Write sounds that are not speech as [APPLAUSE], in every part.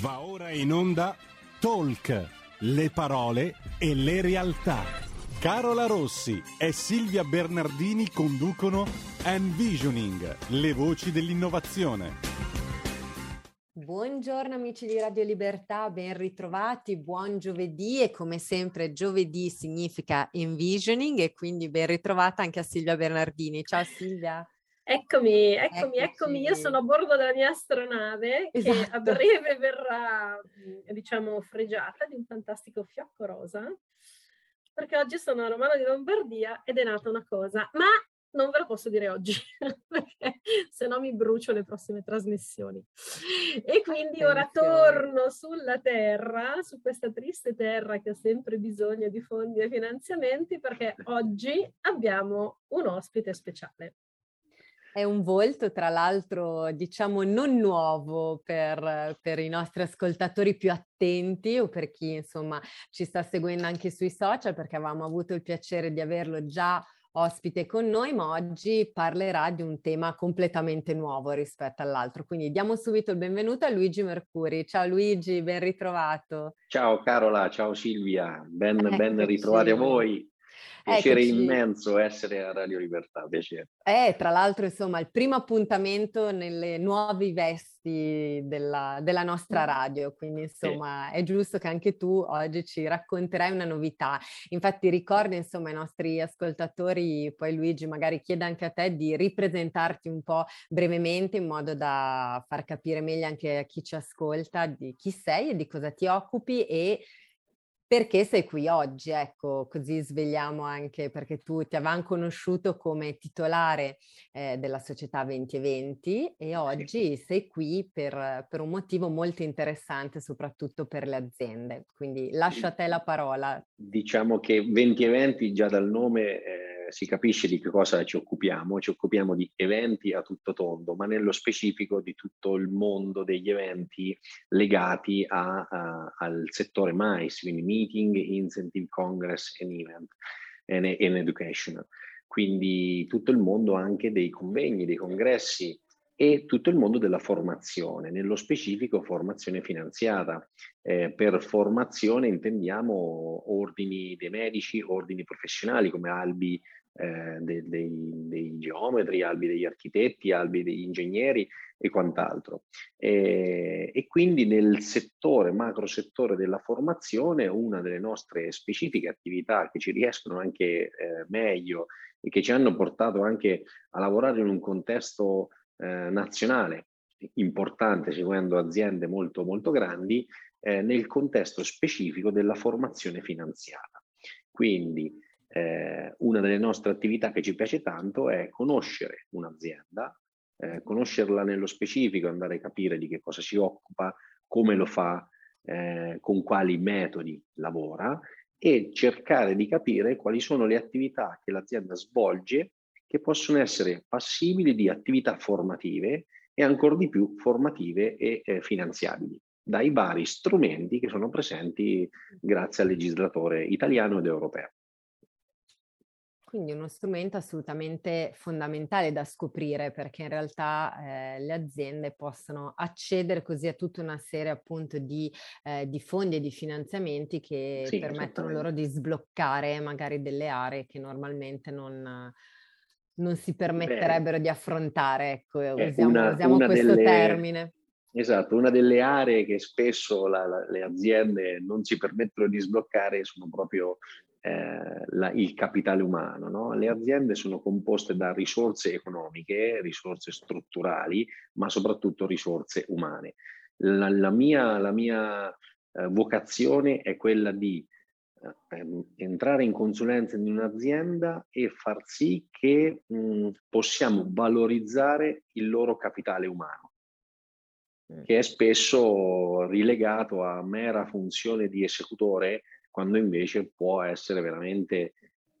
Va ora in onda Talk, le parole e le realtà. Carola Rossi e Silvia Bernardini conducono Envisioning, le voci dell'innovazione. Buongiorno amici di Radio Libertà, ben ritrovati, buon giovedì e come sempre giovedì significa envisioning e quindi ben ritrovata anche a Silvia Bernardini. Ciao Silvia. Eccomi, eccomi, eccomi, io sono a bordo della mia astronave esatto. che a esatto. breve verrà, diciamo, fregiata di un fantastico fiocco rosa, perché oggi sono a Romano di Lombardia ed è nata una cosa, ma non ve lo posso dire oggi, [LAUGHS] perché se no mi brucio le prossime trasmissioni. E quindi ora torno sulla terra, su questa triste terra che ha sempre bisogno di fondi e finanziamenti, perché [LAUGHS] oggi abbiamo un ospite speciale. È un volto, tra l'altro, diciamo non nuovo per, per, i nostri ascoltatori più attenti o per chi, insomma, ci sta seguendo anche sui social, perché avevamo avuto il piacere di averlo già ospite con noi, ma oggi parlerà di un tema completamente nuovo rispetto all'altro. Quindi diamo subito il benvenuto a Luigi Mercuri. Ciao Luigi, ben ritrovato. Ciao Carola, ciao Silvia, ben, ben ritrovati a voi. Piacere Eccoci. immenso essere a Radio Libertà, piacere. Eh, tra l'altro, insomma, il primo appuntamento nelle nuove vesti della, della nostra radio, quindi insomma sì. è giusto che anche tu oggi ci racconterai una novità. Infatti ricordo insomma ai nostri ascoltatori, poi Luigi magari chieda anche a te di ripresentarti un po' brevemente in modo da far capire meglio anche a chi ci ascolta di chi sei e di cosa ti occupi e perché sei qui oggi, ecco, così svegliamo anche perché tu ti avevamo conosciuto come titolare eh, della società 2020 e oggi sei qui per, per, un motivo molto interessante, soprattutto per le aziende. Quindi lascio a te la parola. Diciamo che 2020 già dal nome eh, si capisce di che cosa ci occupiamo, ci occupiamo di eventi a tutto tondo, ma nello specifico di tutto il mondo degli eventi legati a, a, al settore MICE, quindi Meeting, Incentive, Congress and Event and, and Education. Quindi tutto il mondo anche dei convegni, dei congressi e tutto il mondo della formazione, nello specifico formazione finanziata. Eh, per formazione intendiamo ordini dei medici, ordini professionali come albi eh, dei, dei, dei, geometri, albi degli architetti, albi degli ingegneri e quant'altro. E, e quindi nel settore, macro settore della formazione, una delle nostre specifiche attività che ci riescono anche eh, meglio e che ci hanno portato anche a lavorare in un contesto eh, nazionale importante, seguendo aziende molto molto grandi, eh, nel contesto specifico della formazione finanziata. Quindi eh, una delle nostre attività che ci piace tanto è conoscere un'azienda, eh, conoscerla nello specifico, andare a capire di che cosa si occupa, come lo fa, eh, con quali metodi lavora e cercare di capire quali sono le attività che l'azienda svolge che possono essere passibili di attività formative e ancora di più formative e eh, finanziabili dai vari strumenti che sono presenti grazie al legislatore italiano ed europeo. Quindi uno strumento assolutamente fondamentale da scoprire perché in realtà eh, le aziende possono accedere così a tutta una serie appunto di, eh, di fondi e di finanziamenti che sì, permettono loro di sbloccare magari delle aree che normalmente non, non si permetterebbe di affrontare. Ecco, usiamo, una, usiamo una questo delle... termine. Esatto, una delle aree che spesso la, la, le aziende non si permettono di sbloccare sono proprio eh, la, il capitale umano. No? Le aziende sono composte da risorse economiche, risorse strutturali, ma soprattutto risorse umane. La, la mia, la mia eh, vocazione è quella di eh, ehm, entrare in consulenza in un'azienda e far sì che mh, possiamo valorizzare il loro capitale umano, mm. che è spesso rilegato a mera funzione di esecutore quando invece può essere veramente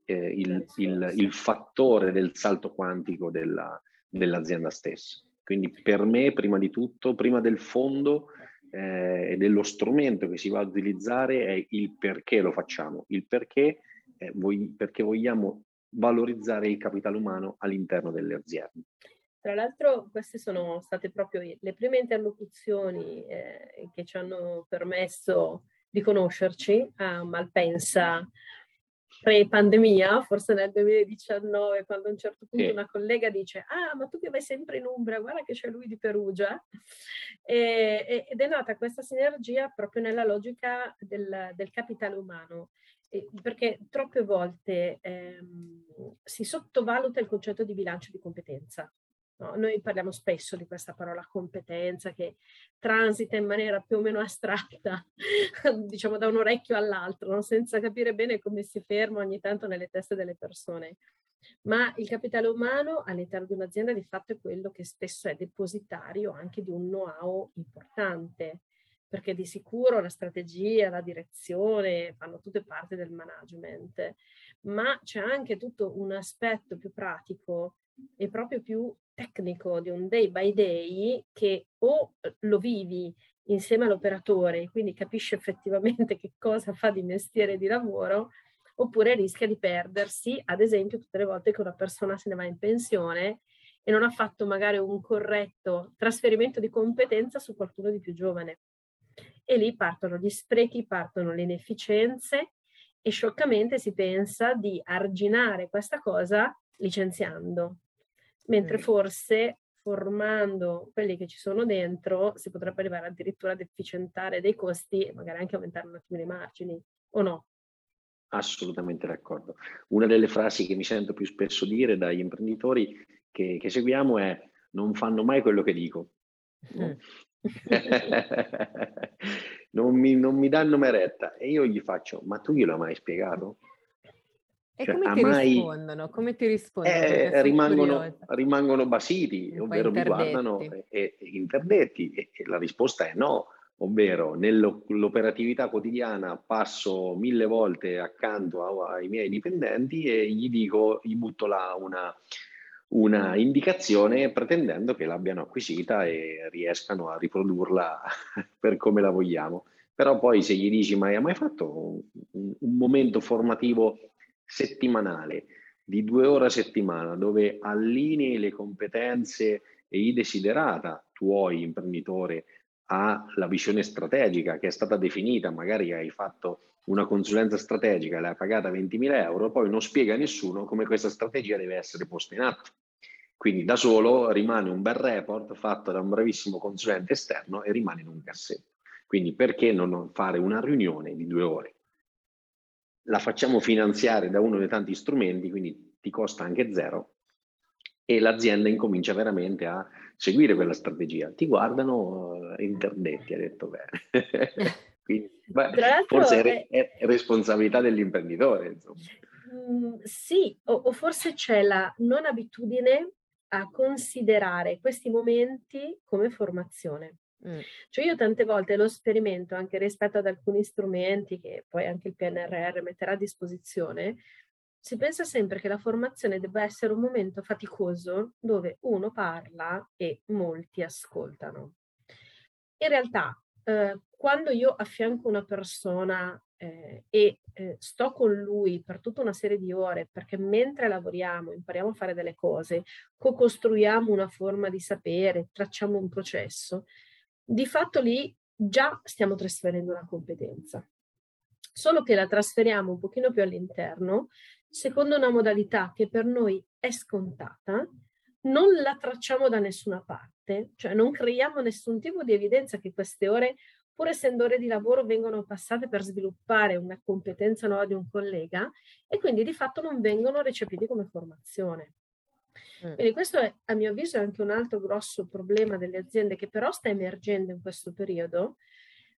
eh, il, il, il, fattore del salto quantico della, dell'azienda stessa. Quindi per me, prima di tutto, prima del fondo eh, e dello strumento che si va a utilizzare è il perché lo facciamo, il perché, eh, voi, perché vogliamo valorizzare il capitale umano all'interno delle aziende. Tra l'altro queste sono state proprio le prime interlocuzioni eh, che ci hanno permesso di conoscerci a Malpensa pre-pandemia, forse nel 2019, quando a un certo punto sì. una collega dice ah ma tu che vai sempre in Umbria, guarda che c'è lui di Perugia, e, ed è nata questa sinergia proprio nella logica del, del capitale umano, e, perché troppe volte ehm, si sottovaluta il concetto di bilancio di competenza. No, noi parliamo spesso di questa parola competenza che transita in maniera più o meno astratta, [LAUGHS] diciamo da un orecchio all'altro, no? senza capire bene come si ferma ogni tanto nelle teste delle persone. Ma il capitale umano all'interno di un'azienda di fatto è quello che spesso è depositario anche di un know-how importante, perché di sicuro la strategia, la direzione fanno tutte parte del management, ma c'è anche tutto un aspetto più pratico e proprio più tecnico di un day by day che o lo vivi insieme all'operatore, quindi capisci effettivamente [LAUGHS] che cosa fa di mestiere di lavoro, oppure rischia di perdersi, ad esempio, tutte le volte che una persona se ne va in pensione e non ha fatto magari un corretto trasferimento di competenza su qualcuno di più giovane. E lì partono gli sprechi, partono le inefficienze e scioccamente si pensa di arginare questa cosa licenziando mentre forse formando quelli che ci sono dentro si potrebbe arrivare addirittura ad efficientare dei costi e magari anche aumentare un attimo i margini, o no? Assolutamente d'accordo. Una delle frasi che mi sento più spesso dire dagli imprenditori che, che seguiamo è non fanno mai quello che dico. Mm. [LAUGHS] non, mi, non mi danno mai retta e io gli faccio, ma tu glielo hai mai spiegato? E cioè, come ti mai... rispondono? Come ti rispondono? Eh, rimangono, rimangono, basiti, ovvero mi guardano e, e interdetti e, e, la risposta è no, ovvero nell'operatività quotidiana passo mille volte accanto ai miei dipendenti e gli dico, gli butto là una, una indicazione pretendendo che l'abbiano acquisita e riescano a riprodurla [LAUGHS] per come la vogliamo. Però poi se gli dici ma hai mai fatto un, un momento formativo settimanale di due ore a settimana dove allinei le competenze e i desiderata tuoi imprenditore alla visione strategica che è stata definita, magari hai fatto una consulenza strategica, l'hai pagata 20.000 euro, poi non spiega a nessuno come questa strategia deve essere posta in atto. Quindi da solo rimane un bel report fatto da un bravissimo consulente esterno e rimane in un cassetto. Quindi perché non fare una riunione di due ore? La facciamo finanziare da uno dei tanti strumenti, quindi ti costa anche zero e l'azienda incomincia veramente a seguire quella strategia. Ti guardano uh, interdetti, ha detto bene. [LAUGHS] quindi, beh, forse è, è, responsabilità dell'imprenditore. Insomma. Mm, sì, o, o forse c'è la non abitudine a considerare questi momenti come formazione. Mm. Cioè io tante volte lo sperimento anche rispetto ad alcuni strumenti che poi anche il PNRR metterà a disposizione, si pensa sempre che la formazione debba essere un momento faticoso dove uno parla e molti ascoltano. In realtà, eh, quando io affianco una persona eh, e eh, sto con lui per tutta una serie di ore, perché mentre lavoriamo, impariamo a fare delle cose, co-costruiamo una forma di sapere, tracciamo un processo, di fatto lì già stiamo trasferendo una competenza, solo che la trasferiamo un pochino più all'interno, secondo una modalità che per noi è scontata, non la tracciamo da nessuna parte, cioè non creiamo nessun tipo di evidenza che queste ore, pur essendo ore di lavoro, vengono passate per sviluppare una competenza nuova di un collega e quindi di fatto non vengono recepiti come formazione. Mm. Quindi questo è, a mio avviso, anche un altro grosso problema delle aziende che però sta emergendo in questo periodo.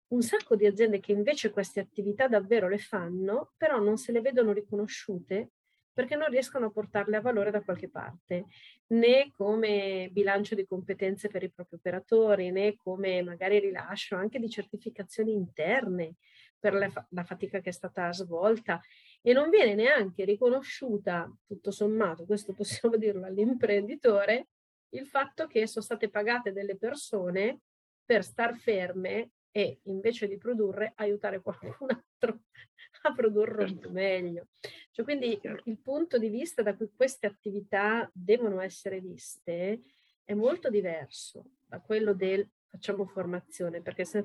Un sacco di aziende che invece queste attività davvero le fanno, però non se le vedono riconosciute perché non riescono a portarle a valore da qualche parte, né come bilancio di competenze per i propri operatori, né come magari rilascio anche di certificazioni interne per la, la fatica che è stata svolta e non viene neanche riconosciuta, tutto sommato, questo [LAUGHS] possiamo dirlo all'imprenditore, il fatto che sono state pagate delle persone per star ferme e invece di produrre aiutare qualcun altro a produrre certo. meglio. Cioè, quindi il punto di vista da cui queste attività devono essere viste è molto diverso da quello del facciamo formazione, perché se,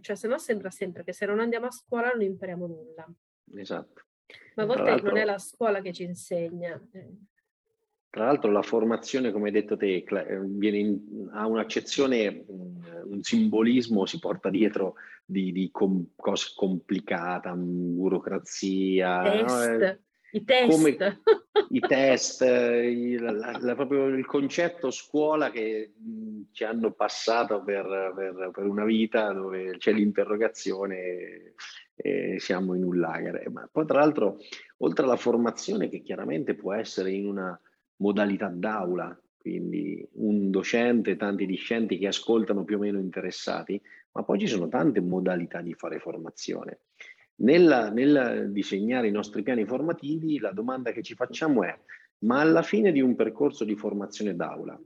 cioè, se no sembra sempre che se non andiamo a scuola non impariamo nulla. Esatto. Ma a volte non è la scuola che ci insegna. Eh. Tra l'altro la formazione, come hai detto te, eh, in, ha un'accezione, un simbolismo, si porta dietro di, di com, cose complicate, burocrazia. Test, no? Eh, i test. Come, [LAUGHS] I test, il, la, la, proprio il concetto scuola che ci hanno passato per, per, per una vita dove c'è l'interrogazione e siamo in un lager. Ma poi tra l'altro, oltre alla formazione che chiaramente può essere in una modalità d'aula, quindi un docente, tanti discenti che ascoltano più o meno interessati, ma poi ci sono tante modalità di fare formazione. Nella, nel disegnare i nostri piani formativi, la domanda che ci facciamo è, ma alla fine di un percorso di formazione d'aula,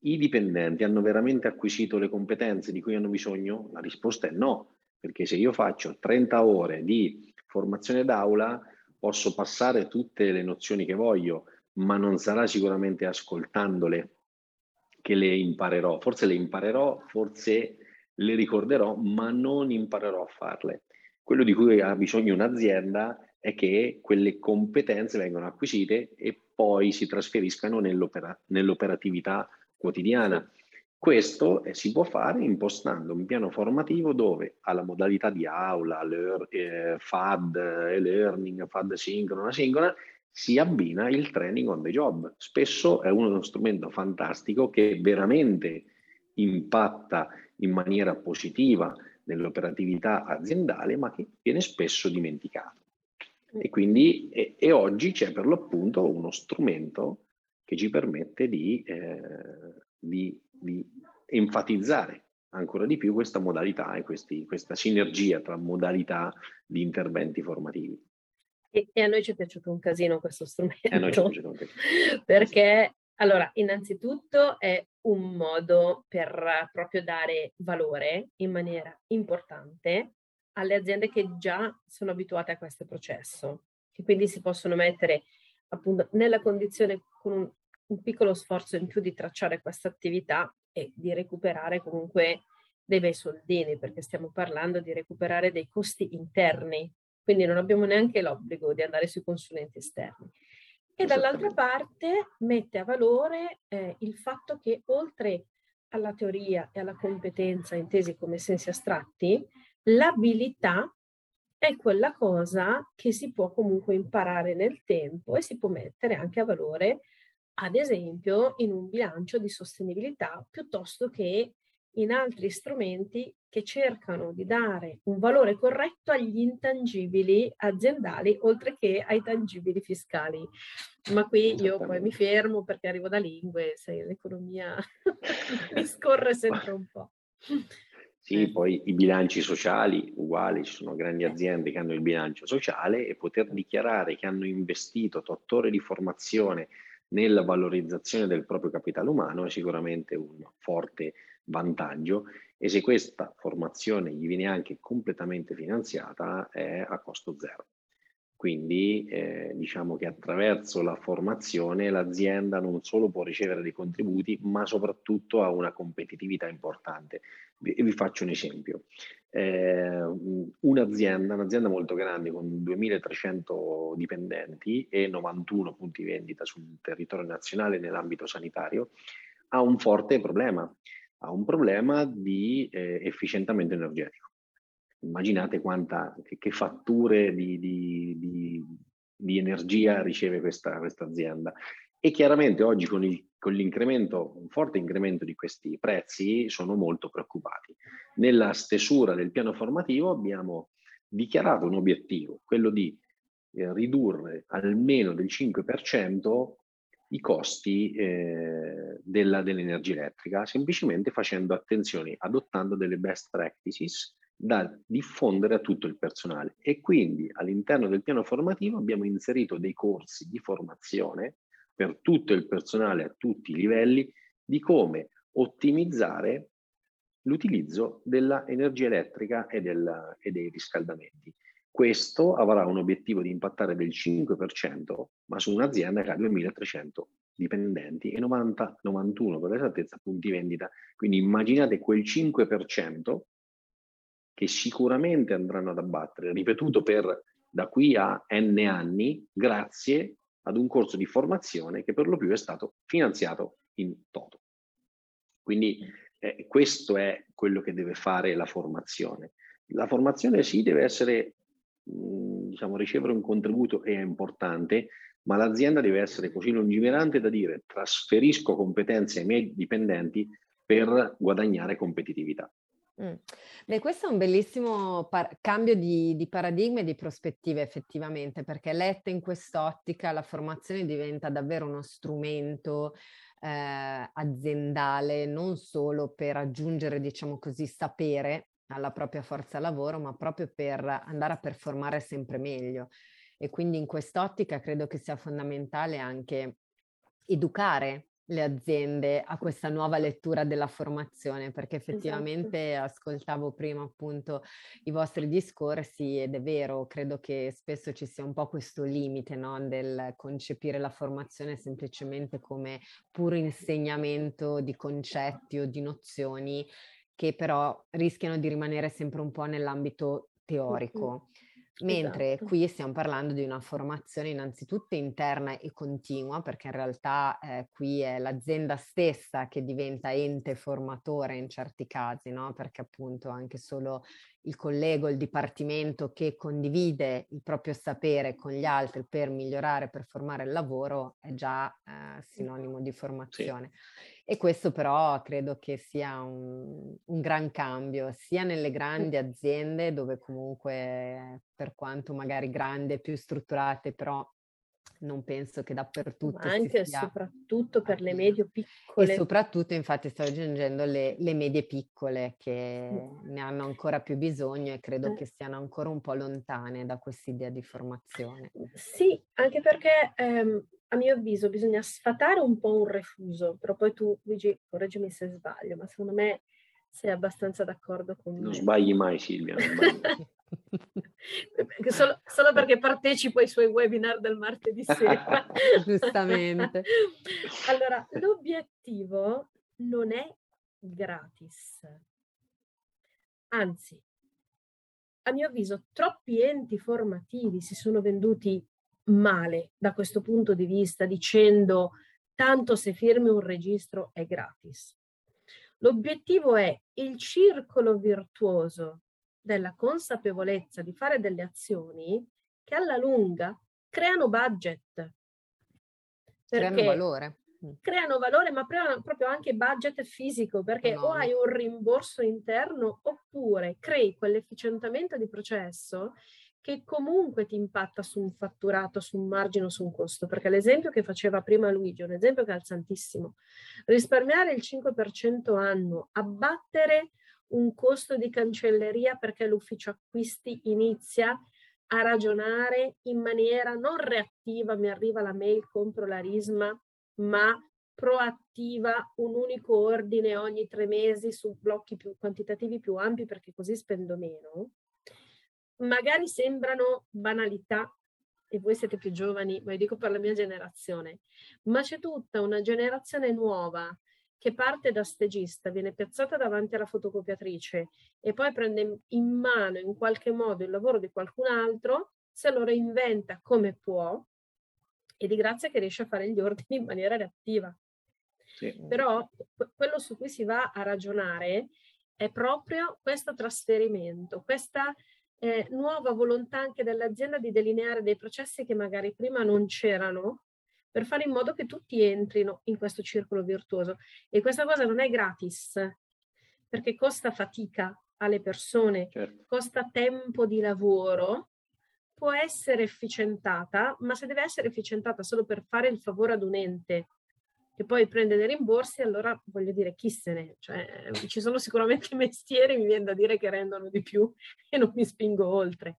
i dipendenti hanno veramente acquisito le competenze di cui hanno bisogno? La risposta è no, perché se io faccio 30 ore di formazione d'aula, posso passare tutte le nozioni che voglio, ma non sarà sicuramente ascoltandole che le imparerò. Forse le imparerò, forse le ricorderò, ma non imparerò a farle. Quello di cui ha bisogno un'azienda è che quelle competenze vengano acquisite e poi si trasferiscano nell'opera- nell'operatività quotidiana. Questo eh, si può fare impostando un piano formativo dove alla modalità di aula, eh, FAD, e-learning, FAD sincrona, asincrona, si abbina il training on the job. Spesso è uno strumento fantastico che veramente impatta in maniera positiva nell'operatività aziendale, ma che viene spesso dimenticato. E quindi e, e oggi c'è per l'appunto uno strumento che ci permette di, eh, di, di, enfatizzare ancora di più questa modalità e questi, questa sinergia tra modalità di interventi formativi. E, e, a noi ci è piaciuto un casino questo strumento. [LAUGHS] Perché, allora, innanzitutto è un modo per proprio dare valore in maniera importante alle aziende che già sono abituate a questo processo, che quindi si possono mettere appunto nella condizione con un, un piccolo sforzo in più di tracciare questa attività e di recuperare comunque dei bei soldini, perché stiamo parlando di recuperare dei costi interni, quindi non abbiamo neanche l'obbligo di andare sui consulenti esterni. E dall'altra parte mette a valore eh, il fatto che oltre alla teoria e alla competenza intesi come sensi astratti, l'abilità è quella cosa che si può comunque imparare nel tempo e si può mettere anche a valore, ad esempio, in un bilancio di sostenibilità piuttosto che in altri strumenti che cercano di dare un valore corretto agli intangibili aziendali oltre che ai tangibili fiscali. Ma qui io poi mi fermo perché arrivo da lingue, sai, l'economia [LAUGHS] scorre sempre un po'. Sì, eh. poi i bilanci sociali uguali, ci sono grandi aziende che hanno il bilancio sociale e poter dichiarare che hanno investito tot ore di formazione nella valorizzazione del proprio capitale umano è sicuramente un forte vantaggio e se questa formazione gli viene anche completamente finanziata è a costo zero. Quindi eh, diciamo che attraverso la formazione l'azienda non solo può ricevere dei contributi, ma soprattutto ha una competitività importante. Vi, vi faccio un esempio. Eh, un'azienda, un'azienda molto grande con 2300 dipendenti e 91 punti vendita sul territorio nazionale nell'ambito sanitario, ha un forte problema ha un problema di eh, efficientamento energetico. Immaginate quanta, che, che fatture di, di, di, di, energia riceve questa, questa, azienda. E chiaramente oggi con, il, con l'incremento, un forte incremento di questi prezzi, sono molto preoccupati. Nella stesura del piano formativo abbiamo dichiarato un obiettivo, quello di eh, ridurre almeno del 5% i costi eh, della, dell'energia elettrica, semplicemente facendo attenzione, adottando delle best practices da diffondere a tutto il personale. E quindi all'interno del piano formativo abbiamo inserito dei corsi di formazione per tutto il personale a tutti i livelli di come ottimizzare l'utilizzo dell'energia elettrica e, del, e dei riscaldamenti. Questo avrà un obiettivo di impattare del 5%, ma su un'azienda che ha 2300 dipendenti e 90, 91 per l'esattezza punti vendita. Quindi immaginate quel 5% che sicuramente andranno ad abbattere, ripetuto per da qui a n anni, grazie ad un corso di formazione che per lo più è stato finanziato in toto. Quindi eh, questo è quello che deve fare la formazione. La formazione sì deve essere, mh, mm, diciamo, ricevere un contributo è importante, ma l'azienda deve essere così lungimirante da dire trasferisco competenze ai miei dipendenti per guadagnare competitività. Mm. Beh, questo è un bellissimo par- cambio di, di paradigma e di prospettive effettivamente, perché letta in quest'ottica la formazione diventa davvero uno strumento eh, aziendale, non solo per aggiungere, diciamo così, sapere alla propria forza lavoro, ma proprio per andare a performare sempre meglio. E quindi in quest'ottica credo che sia fondamentale anche educare le aziende a questa nuova lettura della formazione, perché esatto. effettivamente esatto. ascoltavo prima appunto i vostri discorsi ed è vero, credo che spesso ci sia un po' questo limite no? del concepire la formazione semplicemente come puro insegnamento di concetti o di nozioni che però rischiano di rimanere sempre un po' nell'ambito teorico. Mm-hmm. Mentre esatto. qui stiamo parlando di una formazione innanzitutto interna e continua, perché in realtà eh, qui è l'azienda stessa che diventa ente formatore in certi casi, no? perché appunto anche solo il collego, il dipartimento che condivide il proprio sapere con gli altri per migliorare, per formare il lavoro, è già eh, sinonimo di formazione. Sì. E questo però credo che sia un, un, gran cambio, sia nelle grandi aziende dove comunque, per quanto magari grandi e più strutturate, però non penso che dappertutto Ma anche e soprattutto per le medie piccole. E soprattutto, infatti, sto aggiungendo le, le medie piccole che mm. ne hanno ancora più bisogno e credo eh. che siano ancora un po' lontane da quest'idea di formazione. Sì, anche perché ehm, a mio avviso bisogna sfatare un po' un refuso, però poi tu, Luigi, correggimi se sbaglio, ma secondo me sei abbastanza d'accordo con me. Non sbagli mai Silvia. [LAUGHS] solo, solo, perché partecipo ai suoi webinar del martedì sera. [LAUGHS] Giustamente. allora, l'obiettivo non è gratis. Anzi, a mio avviso, troppi enti formativi si sono venduti male da questo punto di vista, dicendo tanto se firmi un registro è gratis. L'obiettivo è il circolo virtuoso della consapevolezza di fare delle azioni che alla lunga creano budget. Creano valore. Mm. Creano valore, ma proprio anche budget fisico, perché no. o hai un rimborso interno oppure crei quell'efficientamento di processo che comunque ti impatta su un fatturato, su un margine o su un costo, perché l'esempio che faceva prima Luigi è un esempio calzantissimo. Risparmiare il 5% anno, abbattere un costo di cancelleria perché l'ufficio acquisti inizia a ragionare in maniera non reattiva, mi arriva la mail, compro la risma, ma proattiva, un unico ordine ogni tre mesi su blocchi più quantitativi più ampi perché così spendo meno. Magari sembrano banalità e voi siete più giovani, ma io dico per la mia generazione, ma c'è tutta una generazione nuova che parte da stagista, viene piazzata davanti alla fotocopiatrice e poi prende in mano in qualche modo il lavoro di qualcun altro, se lo reinventa come può e di grazia che riesce a fare gli [LAUGHS] ordini in maniera reattiva. Sì. Però quello su cui si va a ragionare è proprio questo trasferimento, questa eh, nuova volontà anche dell'azienda di delineare dei processi che magari prima non c'erano per fare in modo che tutti entrino in questo circolo virtuoso. E questa cosa non è gratis, perché costa fatica alle persone, certo. costa tempo di lavoro, può essere efficientata, ma se deve essere efficientata solo per fare il favore ad un ente che poi prende dei rimborsi, allora voglio dire chi se ne, cioè ci sono sicuramente [LAUGHS] mestieri, mi viene da dire che rendono di più e non mi spingo oltre.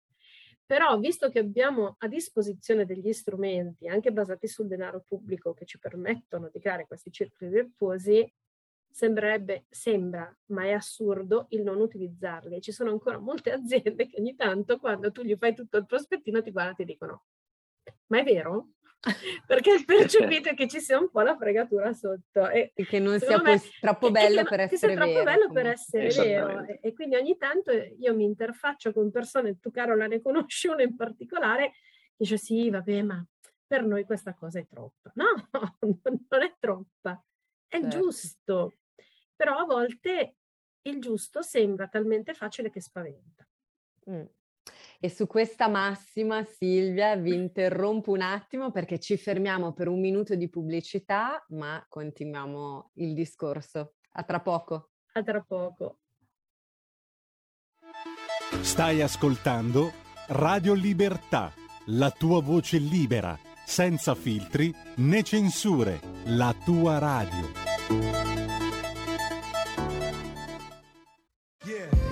Però visto che abbiamo a disposizione degli strumenti anche basati sul denaro pubblico che ci permettono di creare questi circoli virtuosi, sembrerebbe, sembra, ma è assurdo il non utilizzarli. Ci sono ancora molte [LAUGHS] aziende che ogni tanto quando tu gli fai tutto il prospettino ti guardano e ti dicono, ma è vero? [LAUGHS] perché [LAUGHS] è che ci sia un po' la fregatura sotto. E, e che non sia me, troppo bello per essere vero. troppo bello per essere vero. E, e, quindi ogni tanto io mi interfaccio con persone, tu Carola ne conosci una in particolare, dice sì, vabbè, ma per noi questa cosa è troppa. No, [LAUGHS] non è troppa, è certo. giusto. Però a volte il giusto sembra talmente facile che spaventa. Mm. E su questa massima, Silvia, vi interrompo un attimo perché ci fermiamo per un minuto di pubblicità, ma continuiamo il discorso. A tra poco. A tra poco. Stai ascoltando Radio Libertà, la tua voce libera, senza filtri né censure, la tua radio.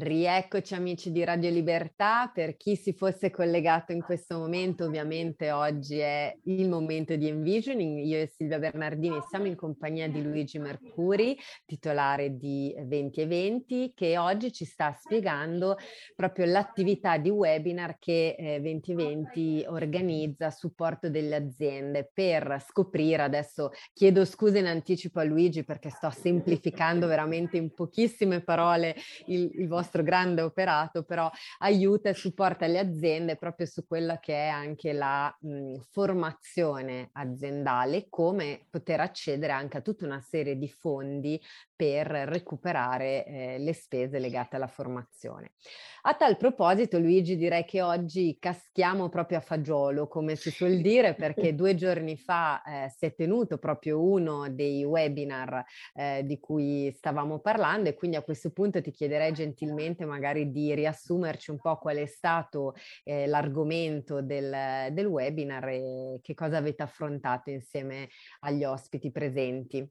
Rieccoci amici di Radio Libertà, per chi si fosse collegato in questo momento, ovviamente oggi è il momento di Envisioning, io e Silvia Bernardini siamo in compagnia di Luigi Mercuri, titolare di 2020, che oggi ci sta spiegando proprio l'attività di webinar che eh, 2020 organizza a supporto delle aziende. Per scoprire, adesso chiedo scusa in anticipo a Luigi perché sto semplificando veramente in pochissime parole il, il vostro nostro grande operato, però aiuta e supporta le aziende proprio su quella che è anche la mh, formazione aziendale, come poter accedere anche a tutta una serie di fondi per recuperare eh, le spese legate alla formazione. A tal proposito, Luigi, direi che oggi caschiamo proprio a fagiolo, come si suol dire, perché [LAUGHS] due giorni fa eh, si è tenuto proprio uno dei webinar eh, di cui stavamo parlando e quindi a questo punto ti chiederei gentilmente magari di riassumerci un po' qual è stato eh, l'argomento del, del webinar e che cosa avete affrontato insieme agli ospiti presenti.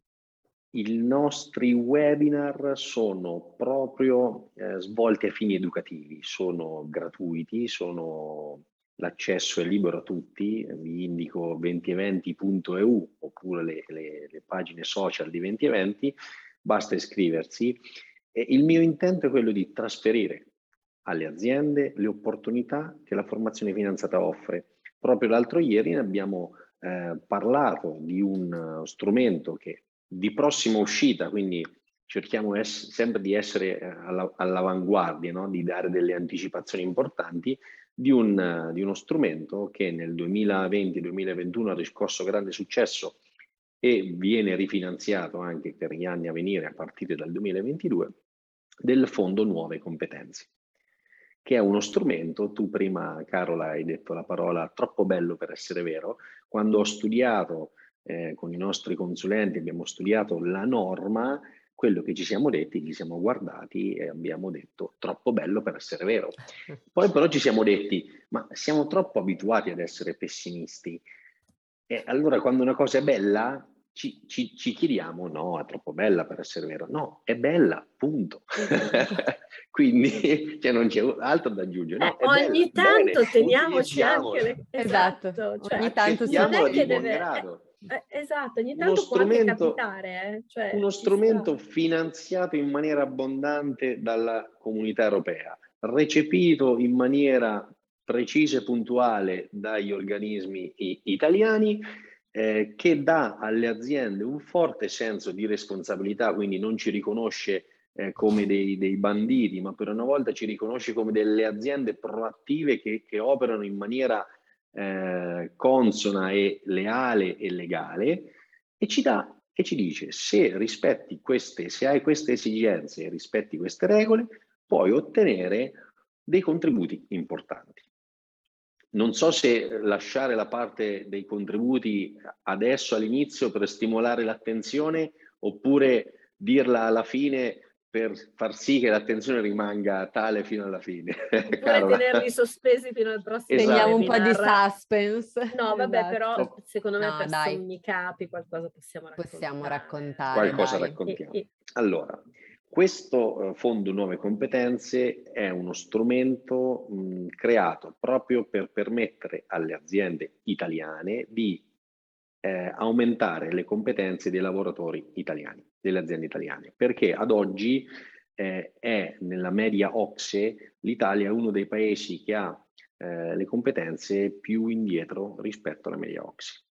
I nostri webinar sono proprio eh, svolti a fini educativi, sono gratuiti, sono, l'accesso è libero a tutti, vi indico 20eventi.eu oppure le, le, le, pagine social di 20eventi, basta iscriversi. E il mio intento è quello di trasferire alle aziende le opportunità che la formazione finanziata offre. Proprio l'altro ieri ne abbiamo eh, parlato di un strumento che di prossima uscita, quindi cerchiamo es- sempre di essere eh, alla- all'avanguardia, no? di dare delle anticipazioni importanti di, un, di uno strumento che nel 2020-2021 ha riscosso grande successo e viene rifinanziato anche per gli anni a venire a partire dal 2022 del Fondo Nuove Competenze, che è uno strumento, tu prima Carola hai detto la parola troppo bello per essere vero, quando ho studiato eh, con i nostri consulenti, abbiamo studiato la norma, quello che ci siamo detti, ci siamo guardati e abbiamo detto troppo bello per essere vero. [LAUGHS] Poi però ci siamo detti, ma siamo troppo abituati ad essere pessimisti. E allora quando una cosa è bella, ci, ci, ci, chiediamo, no, è troppo bella per essere vero. No, è bella, punto. [LAUGHS] Quindi [LAUGHS] cioè, non c'è altro da aggiungere. No, eh, ogni bella, tanto bene, teniamoci anche le... Esatto, esatto. Cioè, ogni tanto non è che deve... Grado. Eh, esatto, ogni tanto può anche capitare. Eh? Cioè, uno strumento sta. finanziato in maniera abbondante dalla comunità europea, recepito in maniera precisa e puntuale dagli organismi italiani, eh, che dà alle aziende un forte senso di responsabilità, quindi non ci riconosce eh, come dei, dei, banditi, ma per una volta ci riconosce come delle aziende proattive che, che operano in maniera eh, consona e leale e legale e ci dà e ci dice se rispetti queste, se hai queste esigenze e rispetti queste regole, puoi ottenere dei contributi importanti. non so se lasciare la parte dei contributi adesso all'inizio per stimolare l'attenzione oppure dirla alla fine per far sì che l'attenzione rimanga tale fino alla fine. [LAUGHS] Oppure tenerli sospesi fino al prossimo esatto. Teniamo un po' di suspense. No, vabbè, esatto. però secondo me no, per dai. sommi capi qualcosa possiamo raccontare. Possiamo raccontare. Qualcosa dai. raccontiamo. E, e... Allora, questo eh, Fondo Nuove Competenze è uno strumento mh, creato proprio per permettere alle aziende italiane di eh, aumentare le competenze dei lavoratori italiani, delle aziende italiane, perché ad oggi eh, è nella media OXE l'Italia è uno dei paesi che ha eh, le competenze più indietro rispetto alla media OXE.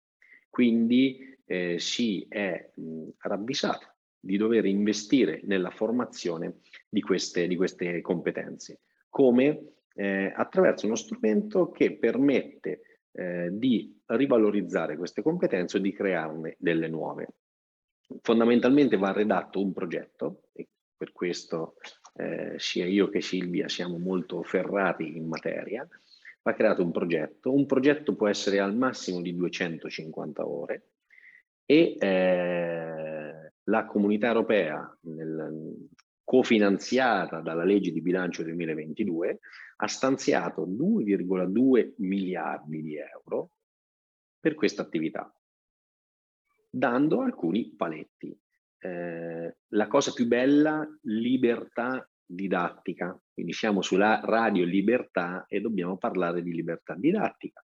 Quindi eh, si è mh, ravvisato di dover investire nella formazione di queste, di queste competenze, come eh, attraverso uno strumento che permette eh, di rivalorizzare queste competenze o di crearne delle nuove. Fondamentalmente va redatto un progetto e per questo eh, sia io che Silvia siamo molto ferrati in materia, va creato un progetto, un progetto può essere al massimo di 250 ore e eh, la comunità europea, nel, cofinanziata dalla legge di bilancio 2022, ha stanziato 2,2 miliardi di euro per questa attività, dando alcuni paletti. Eh, la cosa più bella, libertà didattica. Quindi siamo sulla radio libertà e dobbiamo parlare di libertà didattica,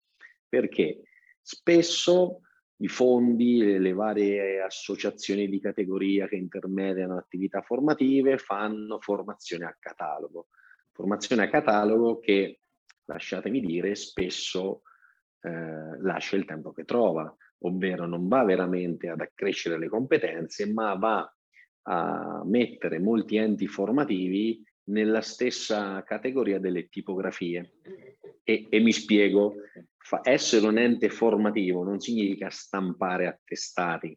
perché spesso i fondi, le, varie associazioni di categoria che intermediano attività formative fanno formazione a catalogo. Formazione a catalogo che, lasciatemi dire, spesso eh, lascia il tempo che trova, ovvero non va veramente ad accrescere le competenze, ma va a mettere molti enti formativi nella stessa categoria delle tipografie. E, e mi spiego, fa, essere un ente formativo non significa stampare attestati.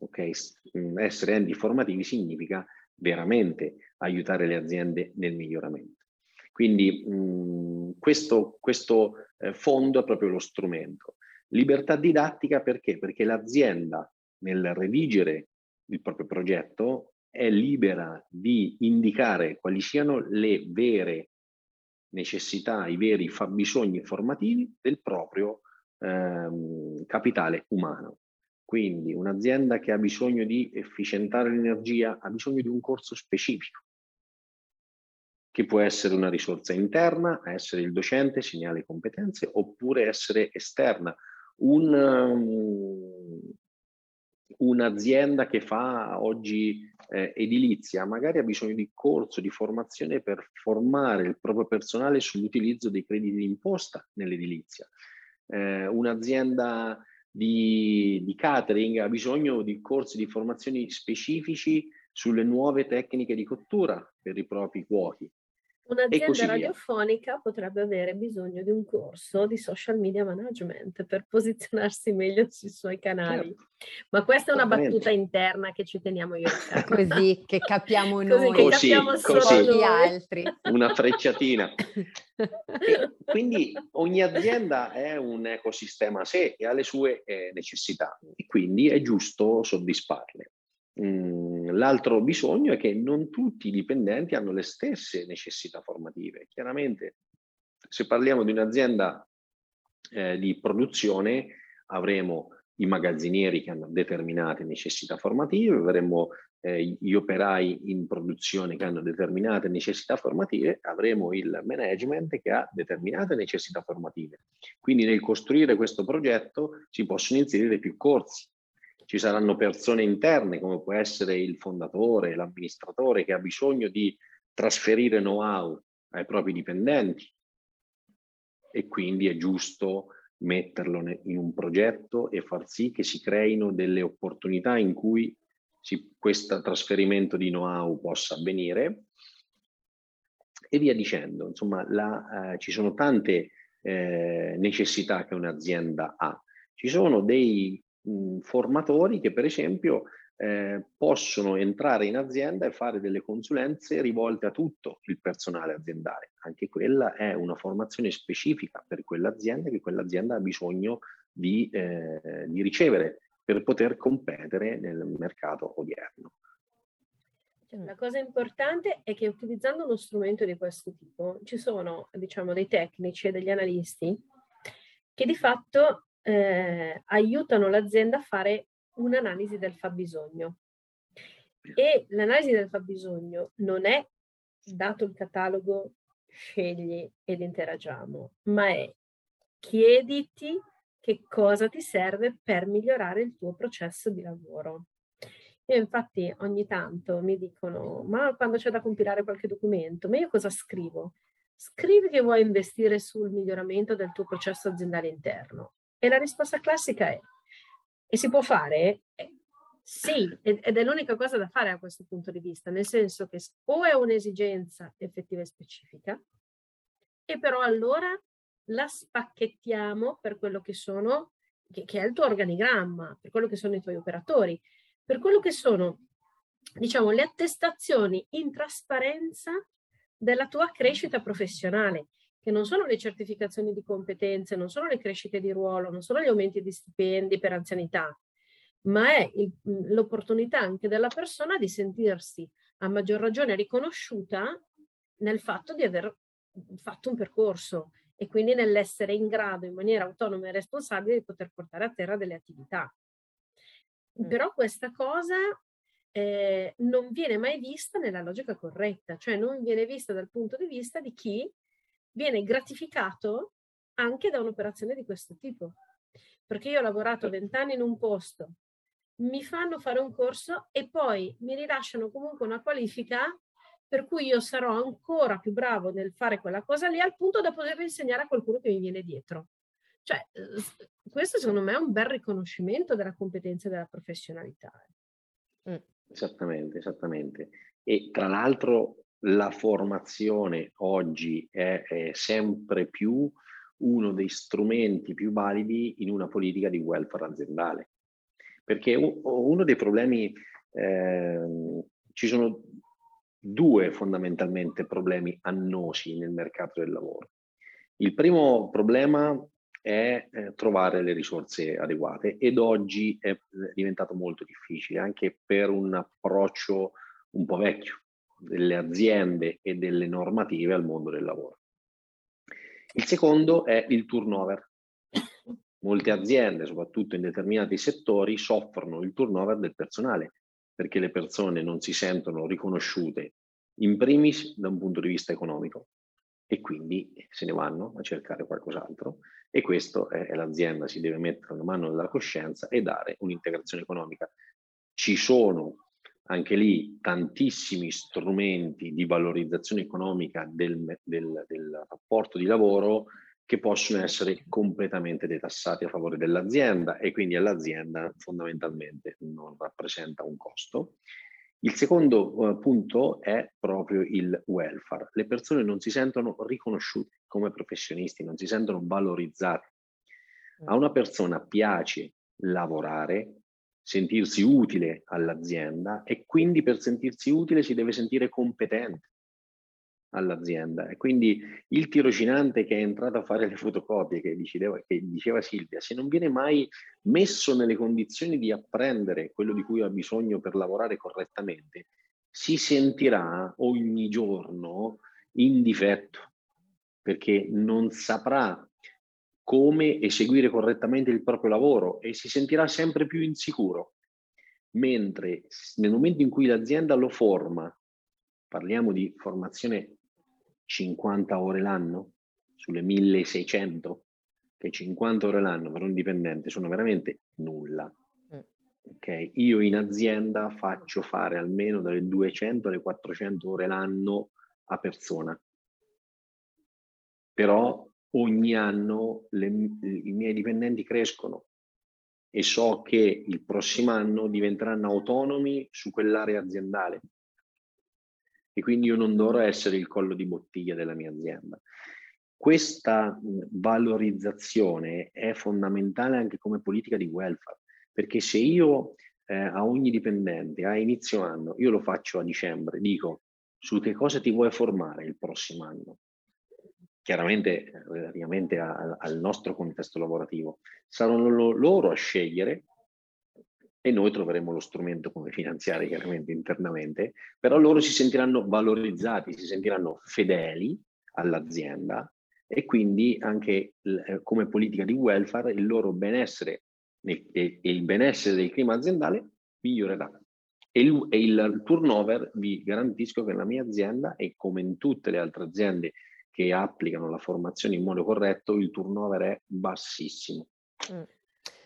Ok, mm, essere enti formativi significa veramente aiutare le aziende nel miglioramento. Quindi mh, mm, questo, questo eh, fondo è proprio lo strumento. Libertà didattica perché? Perché l'azienda nel redigere il proprio progetto è libera di indicare quali siano le vere necessità, i veri fabbisogni formativi del proprio ehm, capitale umano. Quindi un'azienda che ha bisogno di efficientare l'energia ha bisogno di un corso specifico, che può essere una risorsa interna, essere il docente, segnale competenze, oppure essere esterna. Un, um, un'azienda che fa oggi eh, edilizia magari ha bisogno di corso, di formazione per formare il proprio personale sull'utilizzo dei crediti d'imposta nell'edilizia. Eh, un'azienda di, di catering ha bisogno di corsi di formazioni specifici sulle nuove tecniche di cottura per i propri cuochi. Un'azienda radiofonica potrebbe avere bisogno di un corso di social media management per [LAUGHS] posizionarsi meglio sui suoi canali. Certo. Ma questa è una battuta interna che ci teniamo io. così che capiamo noi, così, che capiamo così, solo gli altri. Una frecciatina. [LAUGHS] quindi ogni azienda è un ecosistema a sé e ha le sue eh, necessità e quindi è giusto soddisfarle. Mm, l'altro bisogno è che non tutti i dipendenti hanno le stesse necessità formative. Chiaramente, se parliamo di un'azienda eh, di produzione, avremo i magazzinieri che hanno determinate necessità formative, avremo eh, gli operai in produzione che hanno determinate necessità formative, avremo il management che ha determinate necessità formative. Quindi nel costruire questo progetto si possono inserire più corsi, ci saranno persone interne come può essere il fondatore, l'amministratore che ha bisogno di trasferire know-how ai propri dipendenti e quindi è giusto metterlo in un progetto e far sì che si creino delle opportunità in cui questo trasferimento di know-how possa avvenire e via dicendo. Insomma, la, eh, ci sono tante eh, necessità che un'azienda ha. Ci sono dei mh, formatori che per esempio eh, possono entrare in azienda e fare delle consulenze rivolte a tutto il personale aziendale. Anche quella è una formazione specifica per quell'azienda che quell'azienda ha bisogno di, eh, di ricevere per poter competere nel mercato odierno. La cosa importante è che utilizzando uno strumento di questo tipo ci sono, diciamo, dei tecnici e degli analisti che di fatto eh, aiutano l'azienda a fare un'analisi del fabbisogno. E l'analisi del fabbisogno non è dato il catalogo, scegli ed interagiamo, ma è chiediti che cosa ti serve per migliorare il tuo processo di lavoro. E infatti ogni tanto mi dicono, ma quando c'è da compilare qualche documento, ma io cosa scrivo? Scrivi che vuoi investire sul miglioramento del tuo processo aziendale interno. E la risposta classica è, e si può fare? Eh, sì, ed è l'unica cosa da fare a questo punto di vista, nel senso che o è un'esigenza effettiva e specifica, e però allora la spacchettiamo per quello che sono, che, che, è il tuo organigramma, per quello che sono i tuoi operatori, per quello che sono, diciamo, le attestazioni in trasparenza della tua crescita professionale, che non sono le certificazioni di competenze, non sono le crescite di ruolo, non sono gli aumenti di stipendi per anzianità, ma è il, l'opportunità anche della persona di sentirsi a maggior ragione riconosciuta nel fatto di aver fatto un percorso e quindi nell'essere in grado in maniera autonoma e responsabile di poter portare a terra delle attività. Mm. Però questa cosa eh, non viene mai vista nella logica corretta, cioè non viene vista dal punto di vista di chi viene gratificato anche da un'operazione di questo tipo. Perché io ho lavorato vent'anni in un posto, mi fanno fare un corso e poi mi rilasciano comunque una qualifica per cui io sarò ancora più bravo nel fare quella cosa lì al punto da poter insegnare a qualcuno che mi viene dietro. Cioè, questo secondo me è un bel riconoscimento della competenza e della professionalità. Mm. Esattamente, esattamente. E tra l'altro la formazione oggi è, è, sempre più uno dei strumenti più validi in una politica di welfare aziendale. Perché uno dei problemi, eh, ci sono due fondamentalmente problemi annosi nel mercato del lavoro. Il primo problema è eh, trovare le risorse adeguate ed oggi è diventato molto difficile anche per un approccio un po' vecchio delle aziende e delle normative al mondo del lavoro. Il secondo è il turnover. Molte aziende, soprattutto in determinati settori, soffrono il turnover del personale perché le persone non si sentono riconosciute in primis da un punto di vista economico e quindi se ne vanno a cercare qualcos'altro e questo è, è l'azienda si deve mettere una mano nella coscienza e dare un'integrazione economica. Ci sono anche lì tantissimi strumenti di valorizzazione economica del, del, del rapporto di lavoro che possono essere completamente detassati a favore dell'azienda e quindi all'azienda fondamentalmente non rappresenta un costo. Il secondo uh, punto è proprio il welfare. Le persone non si sentono riconosciute come professionisti, non si sentono valorizzate. A una persona piace lavorare, sentirsi utile all'azienda e quindi per sentirsi utile si deve sentire competente all'azienda. E quindi il tirocinante che è entrato a fare le fotocopie, che diceva, che diceva Silvia, se non viene mai messo nelle condizioni di apprendere quello di cui ha bisogno per lavorare correttamente, si sentirà ogni giorno in difetto, perché non saprà come eseguire correttamente il proprio lavoro e si sentirà sempre più insicuro. Mentre nel momento in cui l'azienda lo forma, parliamo di formazione 50 ore l'anno sulle 1600, che 50 ore l'anno per un dipendente sono veramente nulla. Mm. Okay? Io in azienda faccio fare almeno dalle 200 alle 400 ore l'anno a persona. Però ogni anno le, i miei dipendenti crescono e so che il prossimo anno diventeranno autonomi su quell'area aziendale e quindi io non dovrò essere il collo di bottiglia della mia azienda. Questa valorizzazione è fondamentale anche come politica di welfare, perché se io eh, a ogni dipendente a inizio anno, io lo faccio a dicembre, dico su che cosa ti vuoi formare il prossimo anno, chiaramente relativamente a, al nostro contesto lavorativo, saranno loro a scegliere e noi troveremo lo strumento come finanziare chiaramente internamente, però loro si sentiranno valorizzati, si sentiranno fedeli all'azienda e quindi anche eh, come politica di welfare il loro benessere e, il benessere del clima aziendale migliorerà. E il, e il turnover vi garantisco che nella mia azienda e come in tutte le altre aziende che applicano la formazione in modo corretto, il turnover è bassissimo. Mm.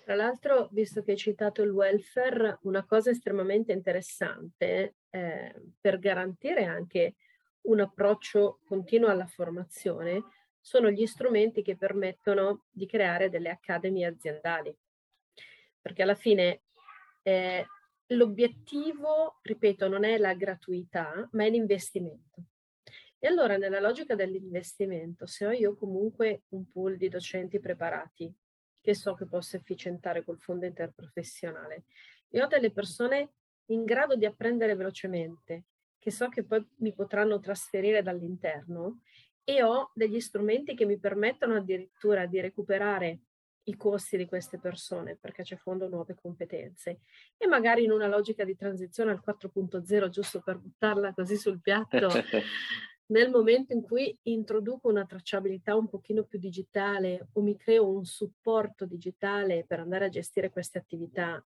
Tra l'altro, visto che hai citato il welfare, una cosa estremamente interessante eh, per garantire anche un approccio continuo alla formazione sono gli strumenti che permettono di creare delle accademie aziendali. Perché alla fine eh, l'obiettivo, ripeto, non è la gratuità, ma è l'investimento. E allora nella logica dell'investimento, se ho io comunque un pool di docenti preparati che so che posso efficientare col fondo interprofessionale. E ho delle persone in grado di apprendere velocemente, che so che poi mi potranno trasferire dall'interno e ho degli strumenti che mi permettono addirittura di recuperare i costi di queste persone perché c'è fondo nuove competenze e magari in una logica di transizione al 4.0 giusto per buttarla così sul piatto [LAUGHS] nel momento in cui introduco una tracciabilità un pochino più digitale o mi creo un supporto digitale per andare a gestire queste attività,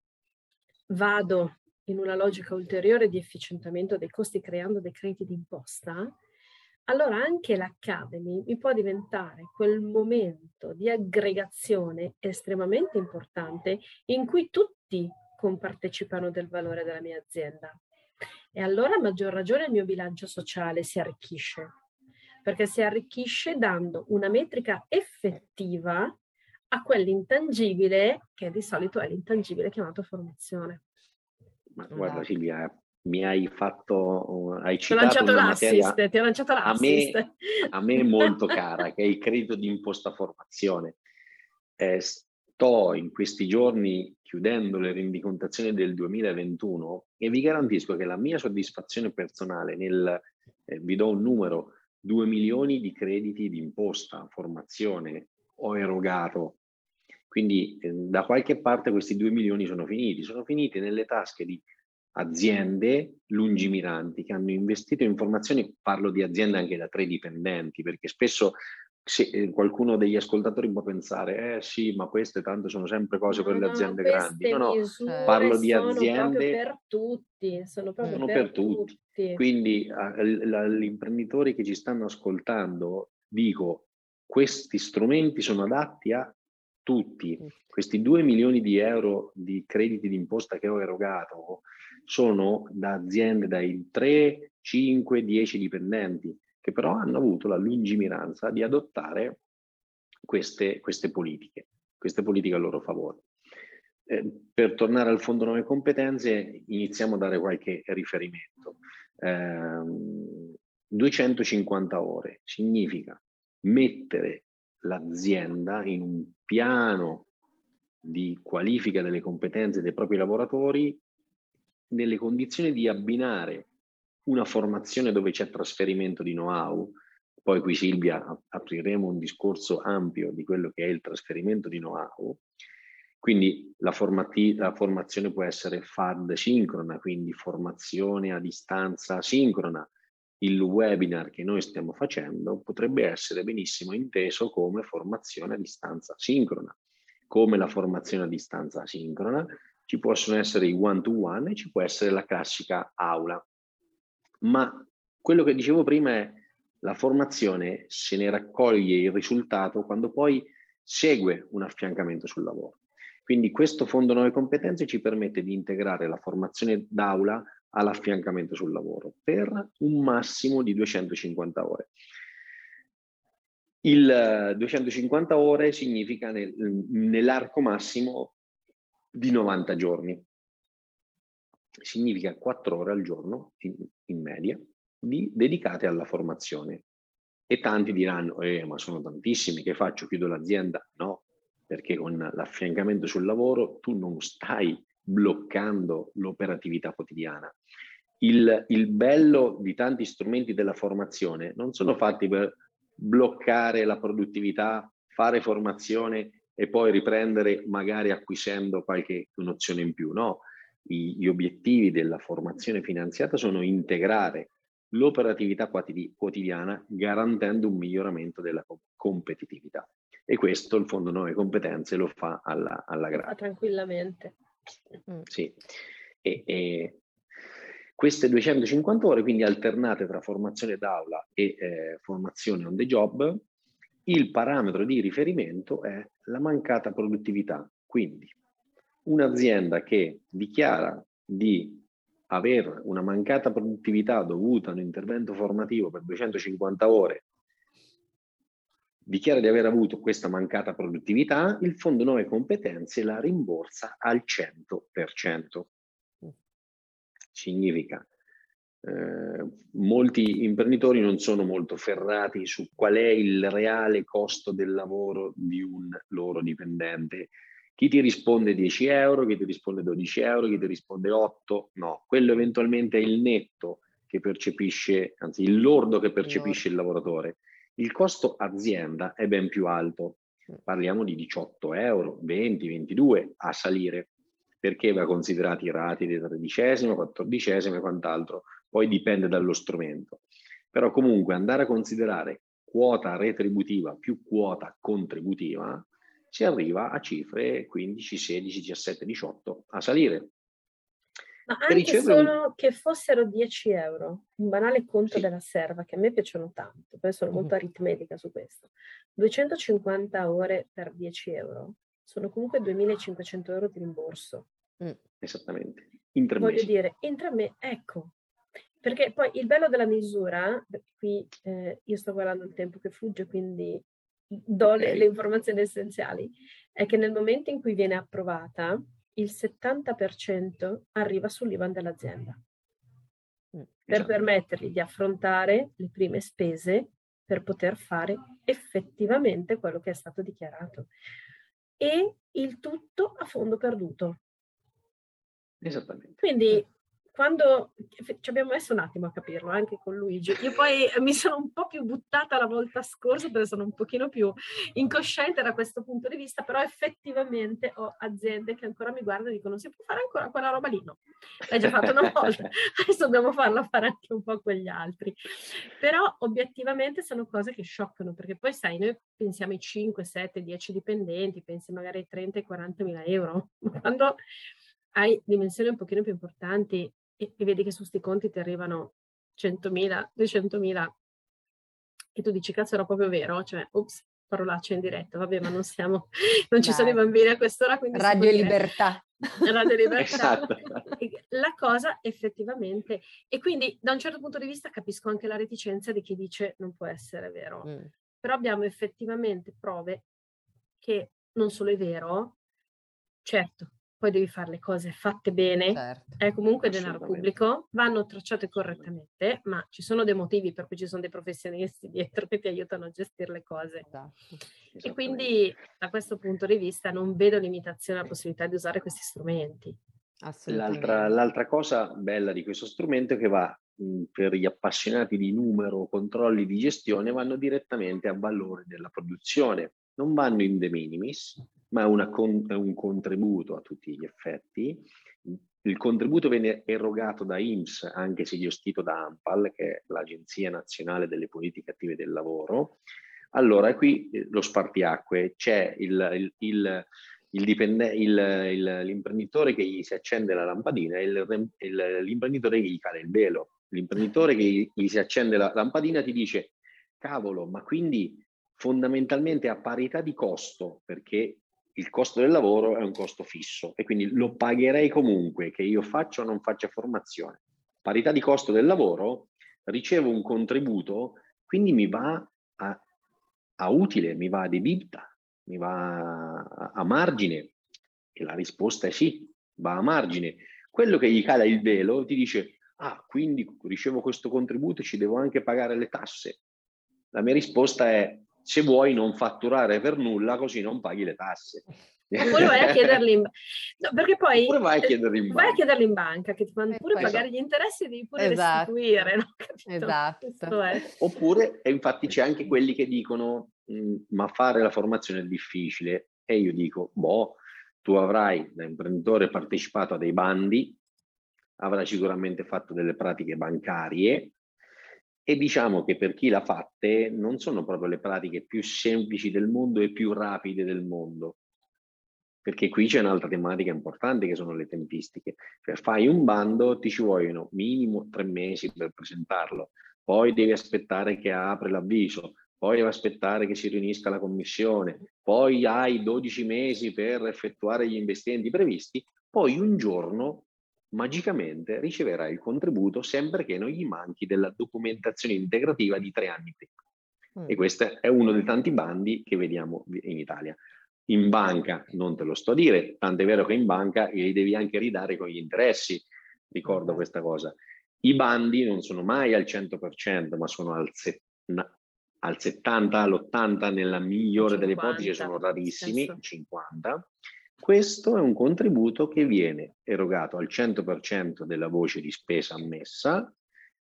vado in una logica ulteriore di efficientamento dei costi creando dei crediti d'imposta, allora anche l'Academy mi può diventare quel momento di aggregazione estremamente importante in cui tutti compartecipano del valore della mia azienda. E allora a maggior ragione il mio bilancio sociale si arricchisce, perché si arricchisce dando una metrica effettiva a quell'intangibile che di solito è l'intangibile chiamato formazione. Ma guarda Silvia, mi hai fatto, hai ti ho lanciato l'assist, ti ho lanciato l'assist. A me, a me molto cara, che è il credito di imposta formazione. Eh, sto in questi giorni chiudendo le rendicontazioni del 2021 e vi garantisco che la mia soddisfazione personale nel, eh, vi do un numero, 2 milioni di crediti di imposta, formazione ho erogato. Quindi eh, da qualche parte questi 2 milioni sono finiti, sono finiti nelle tasche di aziende lungimiranti che hanno investito in formazione, parlo di aziende anche da tre dipendenti, perché spesso eh, qualcuno degli ascoltatori può pensare, eh sì, ma queste tanto sono sempre cose per no, le aziende no, grandi. No, no, parlo di aziende per tutti, sono proprio sono per, per tutti. tutti. Quindi agli imprenditori che ci stanno ascoltando, dico, questi strumenti sono adatti a tutti. Questi 2 milioni di euro di crediti d'imposta che ho erogato sono da aziende dai 3, 5, 10 dipendenti che però hanno avuto la lungimiranza di adottare queste, queste politiche, queste politiche a loro favore. Eh, per tornare al Fondo Nuove Competenze, iniziamo a dare qualche riferimento. Eh, 250 ore significa mettere l'azienda in un piano di qualifica delle competenze dei propri lavoratori nelle condizioni di abbinare una formazione dove c'è trasferimento di know-how, poi qui Silvia apriremo un discorso ampio di quello che è il trasferimento di know-how, quindi la, formati- la, formazione può essere FAD sincrona, quindi formazione a distanza sincrona. Il webinar che noi stiamo facendo potrebbe essere benissimo inteso come formazione a distanza sincrona. Come la formazione a distanza sincrona, ci possono essere i one-to-one e ci può essere la classica aula ma quello che dicevo prima è la formazione se ne raccoglie il risultato quando poi segue un affiancamento sul lavoro. Quindi questo Fondo Nuove Competenze ci permette di integrare la formazione d'aula all'affiancamento sul lavoro per un massimo di 250 ore. Il 250 ore significa nel, nell'arco massimo di 90 giorni significa 4 ore al giorno in, in media di, dedicate alla formazione. E tanti diranno, eh, ma sono tantissimi, che faccio? Chiudo l'azienda? No, perché con l'affiancamento sul lavoro tu non stai bloccando l'operatività quotidiana. Il, il bello di tanti strumenti della formazione non sono fatti per bloccare la produttività, fare formazione e poi riprendere magari acquisendo qualche nozione in più. No, gli obiettivi della formazione finanziata sono integrare l'operatività quotidiana garantendo un miglioramento della competitività. E questo il Fondo Nuove Competenze lo fa alla, alla grande. Tranquillamente. Mm. Sì. E, e queste 250 ore, quindi alternate tra formazione d'aula e eh, formazione on the job, il parametro di riferimento è la mancata produttività. Quindi un'azienda che dichiara di avere una mancata produttività dovuta a un intervento formativo per 250 ore, dichiara di aver avuto questa mancata produttività, il Fondo Nuove Competenze la rimborsa al 100%. Significa eh, molti imprenditori non sono molto ferrati su qual è il reale costo del lavoro di un loro dipendente. Chi ti risponde 10 euro, chi ti risponde 12 euro, chi ti risponde 8, no, quello eventualmente è il netto che percepisce, anzi il lordo che percepisce il lavoratore. Il costo azienda è ben più alto, parliamo di 18 euro, 20, 22 a salire perché va considerati i rati di tredicesima, quattordicesima e quant'altro, poi dipende dallo strumento. Però comunque andare a considerare quota retributiva più quota contributiva si arriva a cifre 15, 16, 17, 18 a salire. Ma anche solo un... che fossero 10 euro, un banale conto sì. della serva, che a me piacciono tanto, poi sono molto aritmetica su questo. 250 ore per 10 euro sono comunque 2.500 euro di rimborso. Mm. Esattamente. In Voglio dire, in tre mesi, ecco. Perché poi il bello della misura, qui eh, io sto guardando il tempo che fugge, quindi do okay. le, le, informazioni essenziali, è che nel momento in cui viene approvata, il 70% arriva sull'IVAN dell'azienda. Mm, per esatto. permettergli di affrontare le prime spese per poter fare effettivamente quello che è stato dichiarato e il tutto a fondo perduto. Esattamente. Quindi quando ci abbiamo messo un attimo a capirlo anche con Luigi, io poi mi sono un po' più buttata la volta scorsa perché sono un pochino più incosciente da questo punto di vista, però effettivamente ho aziende che ancora mi guardano e dicono si può fare ancora quella roba lì? No, l'hai già fatto una [LAUGHS] volta, adesso dobbiamo farla fare anche un po' con gli altri. Però obiettivamente sono cose che scioccano perché poi sai, noi pensiamo ai 5, 7, 10 dipendenti, pensi magari ai 30 e 40 mila euro, [LAUGHS] quando hai dimensioni un pochino più importanti e, e vedi che su sti conti ti arrivano 100.000, 200.000 e tu dici cazzo era proprio vero, cioè ups, parolaccia in diretta, vabbè ma non siamo, [LAUGHS] non ci Dai. sono i bambini a quest'ora. Quindi Radio Libertà. [LAUGHS] Radio Libertà. esatto. La cosa effettivamente, e quindi da un certo punto di vista capisco anche la reticenza di chi dice non può essere vero, mm. però abbiamo effettivamente prove che non solo è vero, certo, poi devi fare le cose fatte bene, certo. è comunque denaro pubblico, vanno tracciate correttamente, ma ci sono dei motivi per cui ci sono dei professionisti [LAUGHS] dietro che ti aiutano a gestire le cose. Esatto. E quindi da questo punto di vista non vedo limitazione alla possibilità di usare questi strumenti. L'altra, l'altra cosa bella di questo strumento è che va per gli appassionati di numero, controlli di gestione, vanno direttamente a valore della produzione, non vanno in de minimis, ma è, è un contributo a tutti gli effetti. Il contributo viene erogato da IMSS, anche se gestito da AMPAL, che è l'Agenzia Nazionale delle Politiche Attive del Lavoro. Allora, qui eh, lo spartiacque, c'è il, il, il il dipende- il, il, l'imprenditore che gli si accende la lampadina e l'imprenditore che gli cade il velo. L'imprenditore che gli si accende la lampadina ti dice, cavolo, ma quindi fondamentalmente a parità di costo, perché il costo del lavoro è un costo fisso e quindi lo pagherei comunque che io faccia o non faccia formazione. Parità di costo del lavoro, ricevo un contributo, quindi mi va a, a utile, mi va a debita, mi va a, a margine. E la risposta è sì, va a margine. Quello che gli cala il velo ti dice, ah, quindi ricevo questo contributo e ci devo anche pagare le tasse. La mia risposta è se vuoi non fatturare per nulla così non paghi le tasse. [LAUGHS] Oppure vai a chiederli in banca. No, perché poi Oppure vai a chiederli in banca. Vai a chiederli in banca, che ti fanno pure poi... pagare gli interessi e devi pure esatto. restituire. No? [LAUGHS] Esatto. Oppure, e infatti c'è anche quelli che dicono, mm, ma fare la formazione è difficile. E io dico, boh, tu avrai da imprenditore partecipato a dei bandi, avrai sicuramente fatto delle pratiche bancarie, e diciamo che per chi l'ha fatte non sono proprio le pratiche più semplici del mondo e più rapide del mondo. Perché qui c'è un'altra tematica importante che sono le tempistiche. Cioè fai un bando, ti ci vogliono minimo tre mesi per presentarlo, poi devi aspettare che apre l'avviso, poi devi aspettare che si riunisca la commissione, poi hai 12 mesi per effettuare gli investimenti previsti, poi un giorno magicamente riceverà il contributo sempre che non gli manchi della documentazione integrativa di tre anni prima. Mm. E questo è uno dei tanti bandi che vediamo in Italia. In banca non te lo sto a dire, tant'è vero che in banca li devi anche ridare con gli interessi, ricordo questa cosa. I bandi non sono mai al 100%, ma sono al, set, al 70, all'80, nella migliore 50, delle ipotesi sono rarissimi, senso. 50 questo è un contributo che viene erogato al 100% della voce di spesa ammessa,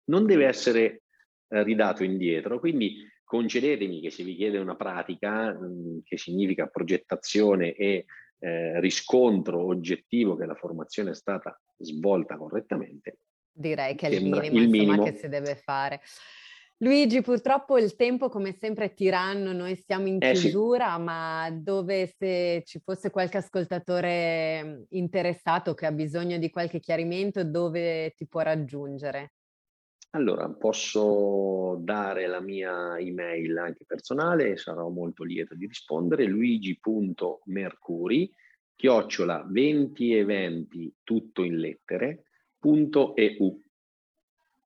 non deve essere eh, ridato indietro, quindi concedetemi che se vi chiede una pratica mh, mm, che significa progettazione e eh, riscontro oggettivo che la formazione è stata svolta correttamente. Direi che è il minimo, il minimo. che si deve fare. Luigi, purtroppo il tempo come sempre è tiranno, noi siamo in chiusura, eh sì. ma dove se ci fosse qualche ascoltatore mm, interessato che ha bisogno di qualche chiarimento, dove ti può raggiungere? Allora, posso dare la mia email anche personale, sarò molto lieto di rispondere, luigi.mercuri, chiocciola 20 eventi, tutto in lettere, punto EU.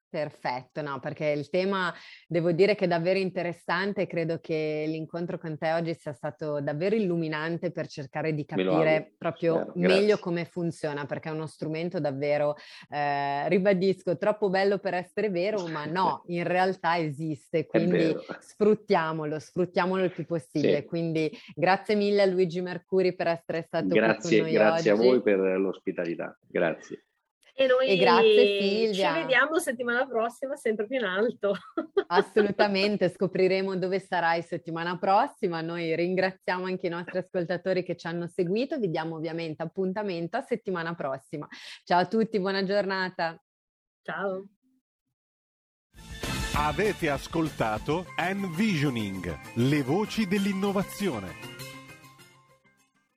Perfetto, no, perché il tema devo dire che è davvero interessante e credo che l'incontro con te oggi sia stato davvero illuminante per cercare di capire proprio Spero, meglio come funziona, perché è uno strumento davvero, eh, ribadisco, troppo bello per essere vero, ma no, in realtà esiste, [LAUGHS] quindi sfruttiamolo, sfruttiamolo il più possibile. Sì. Quindi grazie mille a Luigi Mercuri per essere stato grazie, qui con noi grazie oggi. a voi per l'ospitalità, grazie. E noi e grazie Silvia. ci vediamo settimana prossima sempre più in alto. [LAUGHS] Assolutamente, scopriremo dove sarai settimana prossima. Noi ringraziamo anche i nostri ascoltatori che ci hanno seguito. Vi diamo ovviamente appuntamento a settimana prossima. Ciao a tutti, buona giornata. Ciao. Avete ascoltato Envisioning, le voci dell'innovazione